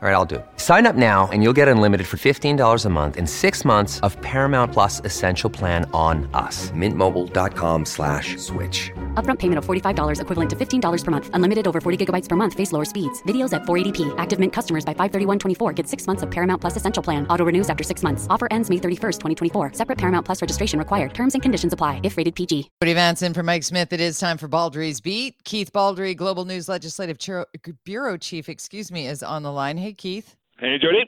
All right, I'll do it. Sign up now and you'll get unlimited for $15 a month in six months of Paramount Plus Essential Plan on us. Mintmobile.com slash switch. Upfront payment of $45 equivalent to $15 per month. Unlimited over 40 gigabytes per month. Face lower speeds. Videos at 480p. Active Mint customers by 531.24 get six months of Paramount Plus Essential Plan. Auto renews after six months. Offer ends May 31st, 2024. Separate Paramount Plus registration required. Terms and conditions apply if rated PG. Jody Vance in for Mike Smith. It is time for Baldrey's Beat. Keith Baldrey, Global News Legislative Bureau Chief, excuse me, is on the line. Hey, Keith. Hey, Jody.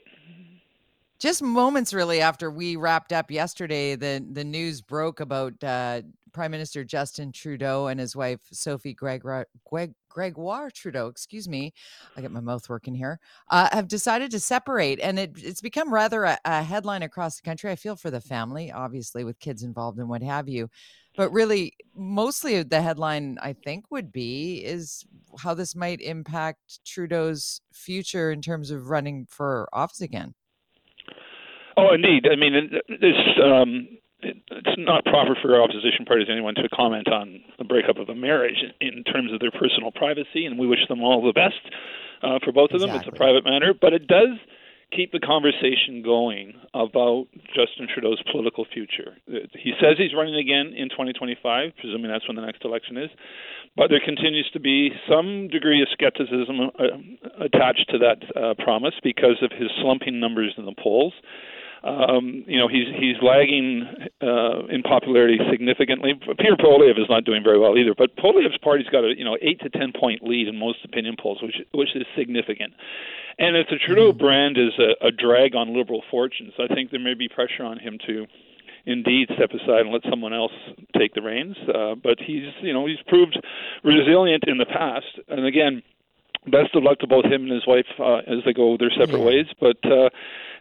Just moments really after we wrapped up yesterday, the the news broke about uh, Prime Minister Justin Trudeau and his wife Sophie Gregoire, Greg, Gregoire Trudeau, excuse me, I get my mouth working here, uh, have decided to separate, and it, it's become rather a, a headline across the country. I feel for the family, obviously, with kids involved and what have you. But really, mostly the headline I think would be is how this might impact Trudeau's future in terms of running for office again. Oh, indeed. I mean, this um, it's not proper for opposition parties anyone to comment on the breakup of a marriage in terms of their personal privacy, and we wish them all the best uh, for both of them. It's a private matter, but it does keep the conversation going about Justin Trudeau's political future. He says he's running again in 2025, presuming that's when the next election is, but there continues to be some degree of skepticism uh, attached to that uh, promise because of his slumping numbers in the polls. Um, you know, he's he's lagging uh, in popularity significantly. Pierre Poilievre is not doing very well either, but Poilievre's party's got a you know eight to ten point lead in most opinion polls, which which is significant. And if the Trudeau mm-hmm. brand is a, a drag on liberal fortunes, I think there may be pressure on him to indeed step aside and let someone else take the reins. Uh, but he's you know he's proved resilient in the past, and again best of luck to both him and his wife uh, as they go their separate yeah. ways. But uh,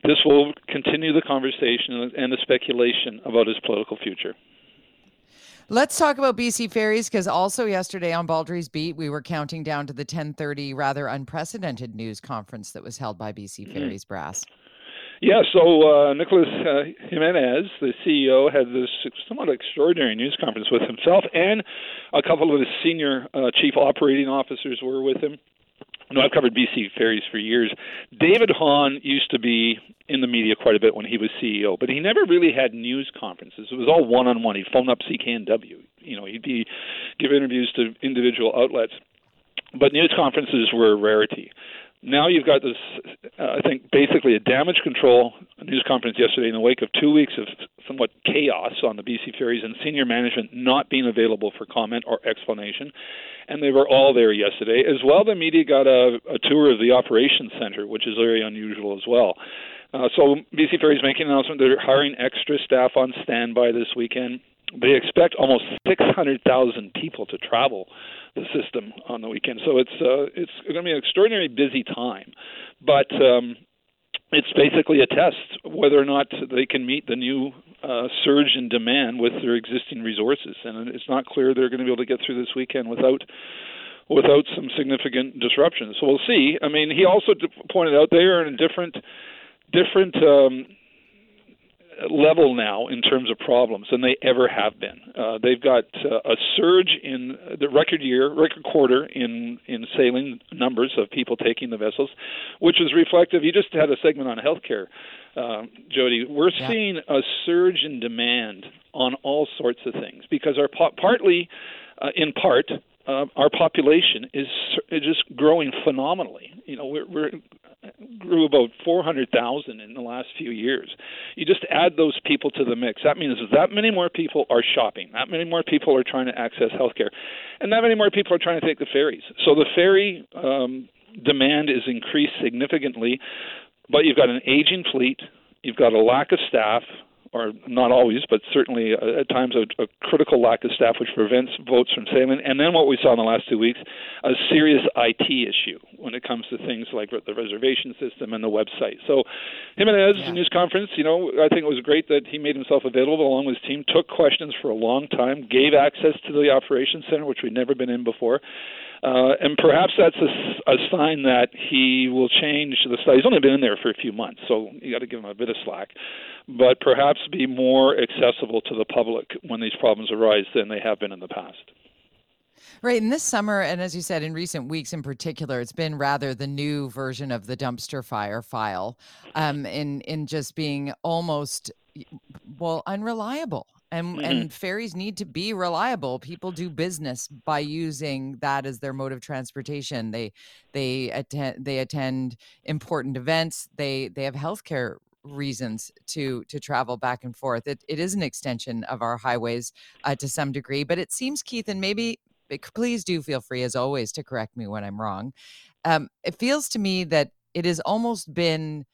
this will continue the conversation and the speculation about his political future. Let's talk about BC Ferries because also yesterday on Baldrey's Beat, we were counting down to the 1030 rather unprecedented news conference that was held by BC mm-hmm. Ferries mm-hmm. brass. Yeah, so uh, Nicholas uh, Jimenez, the CEO, had this somewhat extraordinary news conference with himself, and a couple of his senior uh, chief operating officers were with him. No, I've covered BC Ferries for years. David Hahn used to be in the media quite a bit when he was CEO, but he never really had news conferences. It was all one on one. He'd phone up CKNW. You know, he'd be give interviews to individual outlets. But news conferences were a rarity now you've got this, uh, I think, basically a damage control news conference yesterday in the wake of two weeks of somewhat chaos on the BC ferries and senior management not being available for comment or explanation. And they were all there yesterday. As well, the media got a, a tour of the operations center, which is very unusual as well. Uh, so BC Ferries making an announcement they're hiring extra staff on standby this weekend. They expect almost 600,000 people to travel the system on the weekend. So it's uh, it's going to be an extraordinarily busy time, but um, it's basically a test whether or not they can meet the new uh, surge in demand with their existing resources, and it's not clear they're going to be able to get through this weekend without without some significant disruptions. So we'll see. I mean, he also pointed out they are in a different different um, level now in terms of problems than they ever have been. Uh, they've got uh, a surge in the record year, record quarter in in sailing numbers of people taking the vessels, which is reflective. You just had a segment on healthcare, uh, Jody. We're yeah. seeing a surge in demand on all sorts of things because our po- partly, uh, in part, uh, our population is, is just growing phenomenally. You know, we're, we're grew about 400,000 in the last few years. You just add those people to the mix. That means that many more people are shopping. That many more people are trying to access healthcare, and that many more people are trying to take the ferries. So the ferry um, demand is increased significantly, but you've got an aging fleet. You've got a lack of staff or not always, but certainly uh, at times a, a, critical lack of staff, which prevents boats from sailing. And then what we saw in the last two weeks, a serious IT issue when it comes to things like the reservation system and the website. So, Jimenez yeah. news conference, you know, I think it was great that he made himself available along with his team, took questions for a long time, gave access to the operations center, which we'd never been in before. Uh, and perhaps that's a, a sign that he will change the style. He's only been in there for a few months, so you got to give him a bit of slack. But perhaps be more accessible to the public when these problems arise than they have been in the past. Right. And this summer, and as you said, in recent weeks in particular, it's been rather the new version of the dumpster fire file um, in, in just being almost, well, unreliable. And, mm-hmm. and ferries need to be reliable. People do business by using that as their mode of transportation. They they attend they attend important events. They they have healthcare reasons to to travel back and forth. It, it is an extension of our highways uh, to some degree, but it seems, Keith, and maybe please do feel free, as always, to correct me when I'm wrong. Um, it feels to me that it has almost been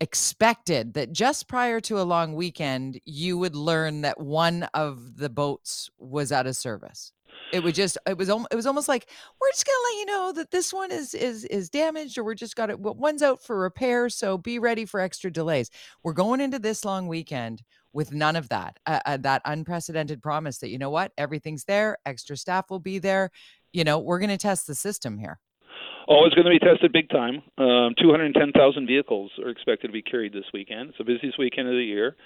expected that just prior to a long weekend, you would learn that one of the boats was out of service. It was just it was it was almost like we're just gonna let you know that this one is is is damaged or we're just got it one's out for repair so be ready for extra delays. We're going into this long weekend with none of that uh, uh, that unprecedented promise that you know what everything's there extra staff will be there you know we're going to test the system here Oh, it's going to be tested big time. Um, 210,000 vehicles are expected to be carried this weekend. It's the busiest weekend of the year.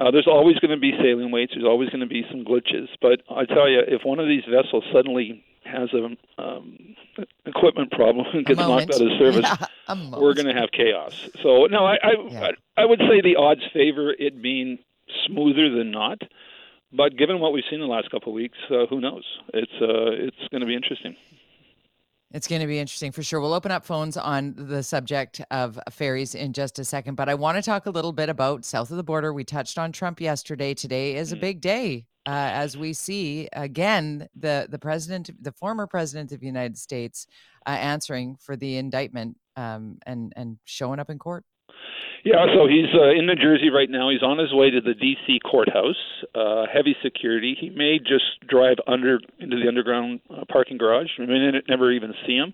Uh, there's always going to be sailing waits. There's always going to be some glitches. But I tell you, if one of these vessels suddenly has a um, equipment problem and gets knocked out of service, yeah, we're going to have chaos. So no, I I, yeah. I I would say the odds favor it being smoother than not. But given what we've seen in the last couple of weeks, uh, who knows? It's uh, it's going to be interesting. It's going to be interesting for sure. We'll open up phones on the subject of ferries in just a second, but I want to talk a little bit about south of the border. We touched on Trump yesterday. Today is a mm. big day uh, as we see again the the president, the former president of the United States, uh, answering for the indictment um, and and showing up in court. Yeah, so he's uh, in New Jersey right now. He's on his way to the D.C. courthouse. Uh, heavy security. He may just drive under into the underground uh, parking garage. We may never even see him.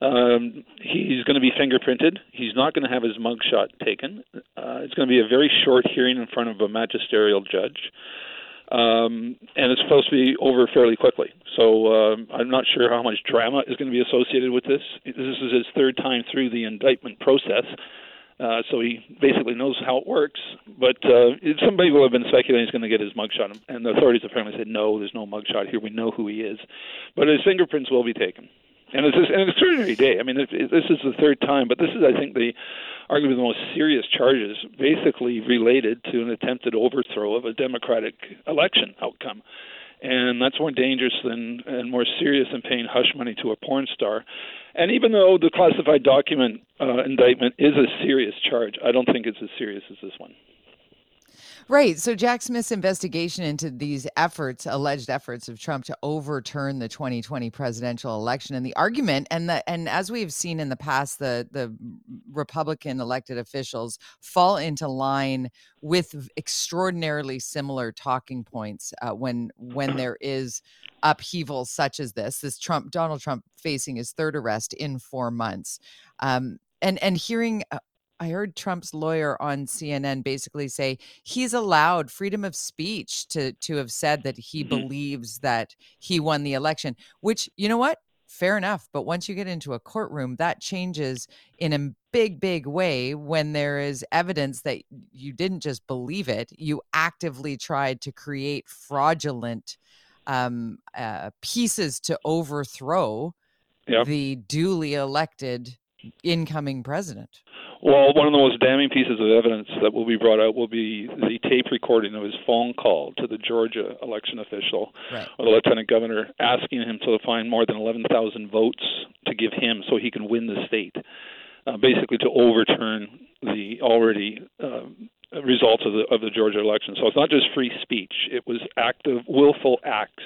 Um, he's going to be fingerprinted. He's not going to have his mugshot taken. Uh, it's going to be a very short hearing in front of a magisterial judge. Um, and it's supposed to be over fairly quickly. So um, I'm not sure how much drama is going to be associated with this. This is his third time through the indictment process. Uh, so he basically knows how it works. But uh, some people have been speculating he's going to get his mugshot, and the authorities apparently said no, there's no mugshot here. We know who he is, but his fingerprints will be taken. And it's just an extraordinary day. I mean, it, it, this is the third time, but this is, I think, the arguably the most serious charges, basically related to an attempted overthrow of a democratic election outcome and that's more dangerous than and more serious than paying hush money to a porn star. And even though the classified document uh, indictment is a serious charge, I don't think it's as serious as this one. Right. So Jack Smith's investigation into these efforts, alleged efforts of Trump to overturn the 2020 presidential election and the argument and the and as we've seen in the past the the Republican elected officials fall into line with extraordinarily similar talking points uh, when when there is upheaval such as this this Trump Donald Trump facing his third arrest in 4 months. Um, and and hearing uh, I heard Trump's lawyer on CNN basically say he's allowed freedom of speech to to have said that he mm-hmm. believes that he won the election, which you know what? Fair enough, but once you get into a courtroom, that changes in a big big way when there is evidence that you didn't just believe it, you actively tried to create fraudulent um, uh, pieces to overthrow yep. the duly elected incoming president. Well, one of the most damning pieces of evidence that will be brought out will be the tape recording of his phone call to the Georgia election official, right. or the lieutenant governor, asking him to find more than 11,000 votes to give him so he can win the state, uh, basically to overturn the already uh, results of the of the Georgia election. So it's not just free speech; it was active, willful acts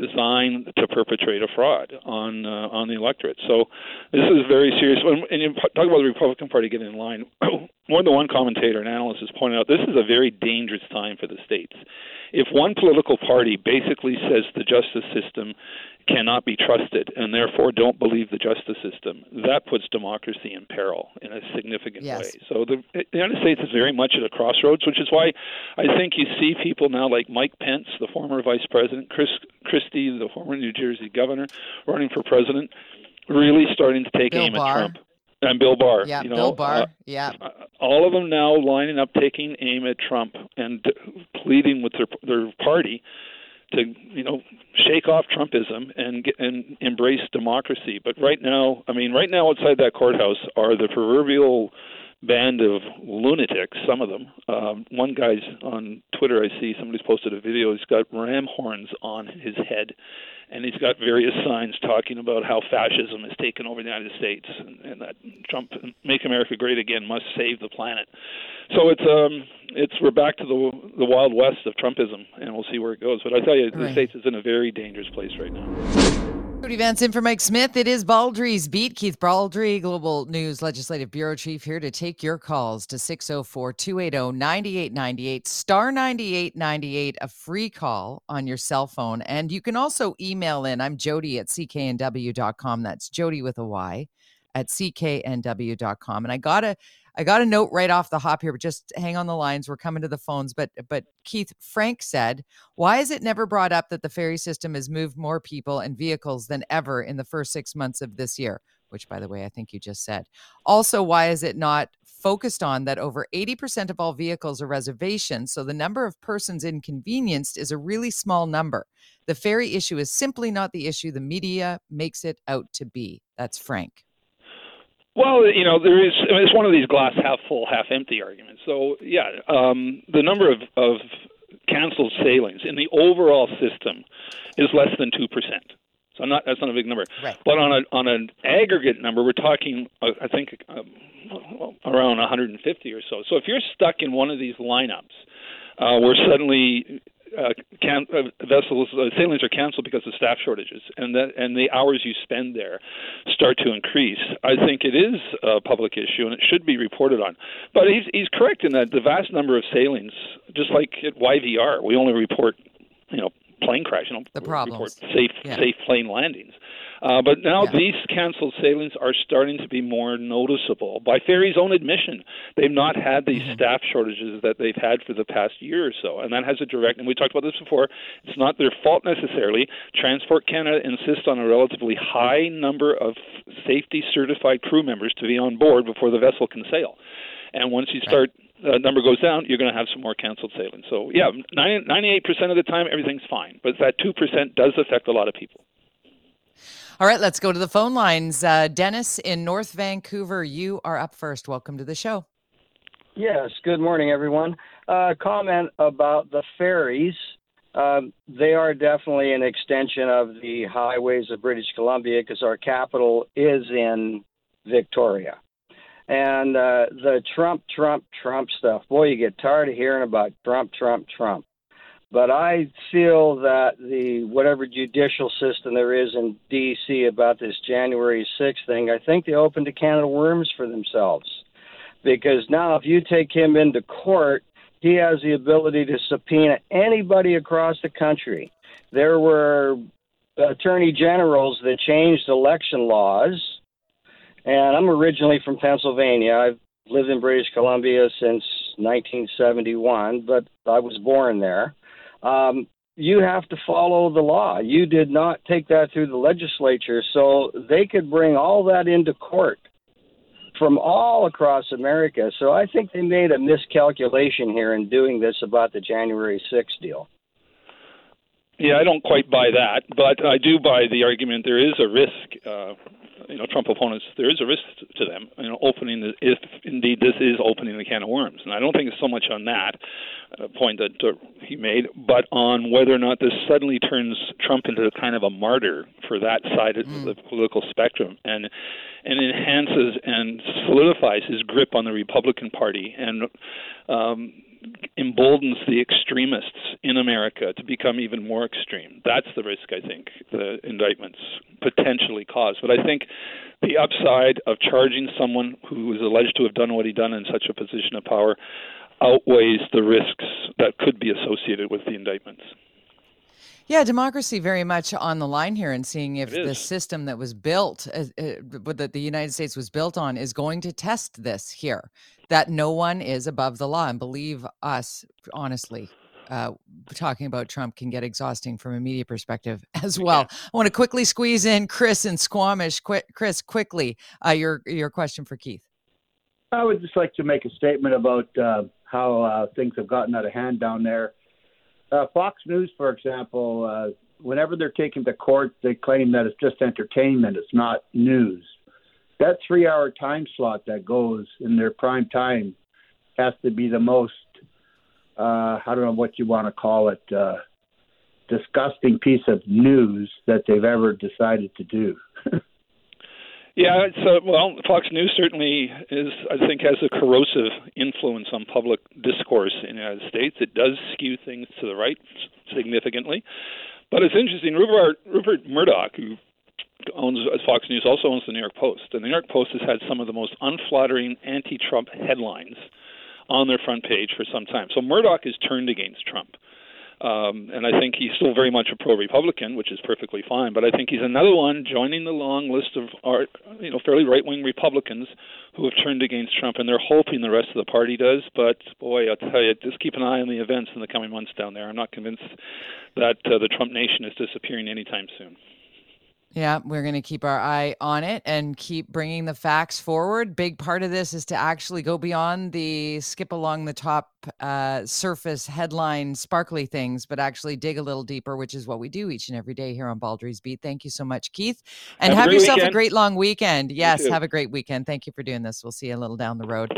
designed to perpetrate a fraud on uh, on the electorate. So this is very serious. And you talk about the Republican Party getting in line. More than one commentator and analyst has pointed out this is a very dangerous time for the states. If one political party basically says the justice system cannot be trusted and therefore don't believe the justice system, that puts democracy in peril in a significant yes. way. So the, the United States is very much at a crossroads, which is why I think you see people now like Mike Pence, the former vice president, Chris Christie, the former New Jersey governor, running for president, really starting to take Bill aim Barr. at Trump. And Bill Barr, Yeah, you know, Bill Barr. uh, yeah. all of them now lining up, taking aim at Trump and pleading with their their party to you know shake off Trumpism and get, and embrace democracy. But right now, I mean, right now outside that courthouse are the proverbial band of lunatics. Some of them. Um, one guy's on Twitter. I see somebody's posted a video. He's got ram horns on his head, and he's got various signs talking about how fascism has taken over the United States and, and that Trump "Make America Great Again" must save the planet. So it's um it's we're back to the the wild west of Trumpism, and we'll see where it goes. But I tell you, the states is in a very dangerous place right now. Jody Vance in for Mike Smith. It is Baldrey's Beat. Keith Baldrey, Global News Legislative Bureau Chief, here to take your calls to 604 280 9898, star 9898, a free call on your cell phone. And you can also email in. I'm Jody at cknw.com. That's Jody with a Y at cknw.com. And I got a I got a note right off the hop here, but just hang on the lines. We're coming to the phones. But but Keith Frank said, why is it never brought up that the ferry system has moved more people and vehicles than ever in the first six months of this year? Which, by the way, I think you just said. Also, why is it not focused on that over 80% of all vehicles are reservations? So the number of persons inconvenienced is a really small number. The ferry issue is simply not the issue the media makes it out to be. That's Frank. Well, you know, there is. I mean, it's one of these glass half full, half empty arguments. So, yeah, um, the number of, of canceled sailings in the overall system is less than two percent. So, not that's not a big number. Right. But on a on an aggregate number, we're talking, uh, I think, um, around 150 or so. So, if you're stuck in one of these lineups, uh, where suddenly uh, can, uh, vessels uh, sailings are canceled because of staff shortages, and that and the hours you spend there start to increase. I think it is a public issue, and it should be reported on. But he's he's correct in that the vast number of sailings, just like at YVR, we only report, you know, plane crash. You know, The report problems. safe Yeah. safe plane landings. Uh, but now Yeah. these canceled sailings are starting to be more noticeable by ferry's own admission. They've not had these Mm-hmm. staff shortages that they've had for the past year or so, and that has a direct. And we talked about this before. It's not their fault necessarily. Transport Canada insists on a relatively high number of safety certified crew members to be on board before the vessel can sail. And once you start uh, number goes down, you're going to have some more canceled sailings. So yeah, 90, 98% of the time everything's fine, but that 2% does affect a lot of people. All right, let's go to the phone lines. Uh, Dennis in North Vancouver, you are up first. Welcome to the show. Yes, good morning, everyone. Uh, comment about the ferries. Um, they are definitely an extension of the highways of British Columbia because our capital is in Victoria. And uh, the Trump, Trump, Trump stuff, boy, you get tired of hearing about Trump, Trump, Trump. But I feel that the whatever judicial system there is in D.C. about this January 6th thing, I think they opened a can of worms for themselves because now if you take him into court, he has the ability to subpoena anybody across the country. There were attorney generals that changed election laws, and I'm originally from Pennsylvania. I've lived in British Columbia since 1971, but I was born there. Um, you have to follow the law. You did not take that through the legislature, so they could bring all that into court from all across America. So I think they made a miscalculation here in doing this about the January 6th deal. Yeah, I don't quite buy that, but I do buy the argument there is a risk. Uh, you know, Trump opponents, there is a risk to them. You know, opening the, if indeed this is opening the can of worms, and I don't think it's so much on that uh, point that uh, he made, but on whether or not this suddenly turns Trump into kind of a martyr for that side of the political spectrum, and and enhances and solidifies his grip on the Republican Party, and um, emboldens the extremists in America to become even more extreme. That's the risk I think the indictments potentially cause. But I think the upside of charging someone who is alleged to have done what he done in such a position of power outweighs the risks that could be associated with the indictments. Yeah, democracy very much on the line here, and seeing if the system that was built, uh, uh, that the United States was built on, is going to test this here. That no one is above the law, and believe us, honestly, uh, talking about Trump can get exhausting from a media perspective as well. I want to quickly squeeze in Chris and Squamish. Qu- Chris, quickly, uh, your your question for Keith. I would just like to make a statement about uh, how uh, things have gotten out of hand down there. Uh, Fox News, for example, uh, whenever they're taken to court, they claim that it's just entertainment, it's not news. That three hour time slot that goes in their prime time has to be the most, uh, I don't know what you want to call it, uh, disgusting piece of news that they've ever decided to do. Yeah, it's uh, well, Fox News certainly is. I think has a corrosive influence on public discourse in the United States. It does skew things to the right significantly, but it's interesting. Rupert, Rupert Murdoch, who owns Fox News, also owns the New York Post, and the New York Post has had some of the most unflattering anti-Trump headlines on their front page for some time. So Murdoch is turned against Trump. Um, and I think he's still very much a pro-Republican, which is perfectly fine. But I think he's another one joining the long list of our, you know, fairly right-wing Republicans who have turned against Trump, and they're hoping the rest of the party does. But boy, I'll tell you, just keep an eye on the events in the coming months down there. I'm not convinced that uh, the Trump nation is disappearing anytime soon. Yeah, we're going to keep our eye on it and keep bringing the facts forward. Big part of this is to actually go beyond the skip along the top uh, surface headline sparkly things, but actually dig a little deeper, which is what we do each and every day here on Baldrey's Beat. Thank you so much, Keith. And have, have yourself weekend. a great long weekend. Yes, have a great weekend. Thank you for doing this. We'll see you a little down the road.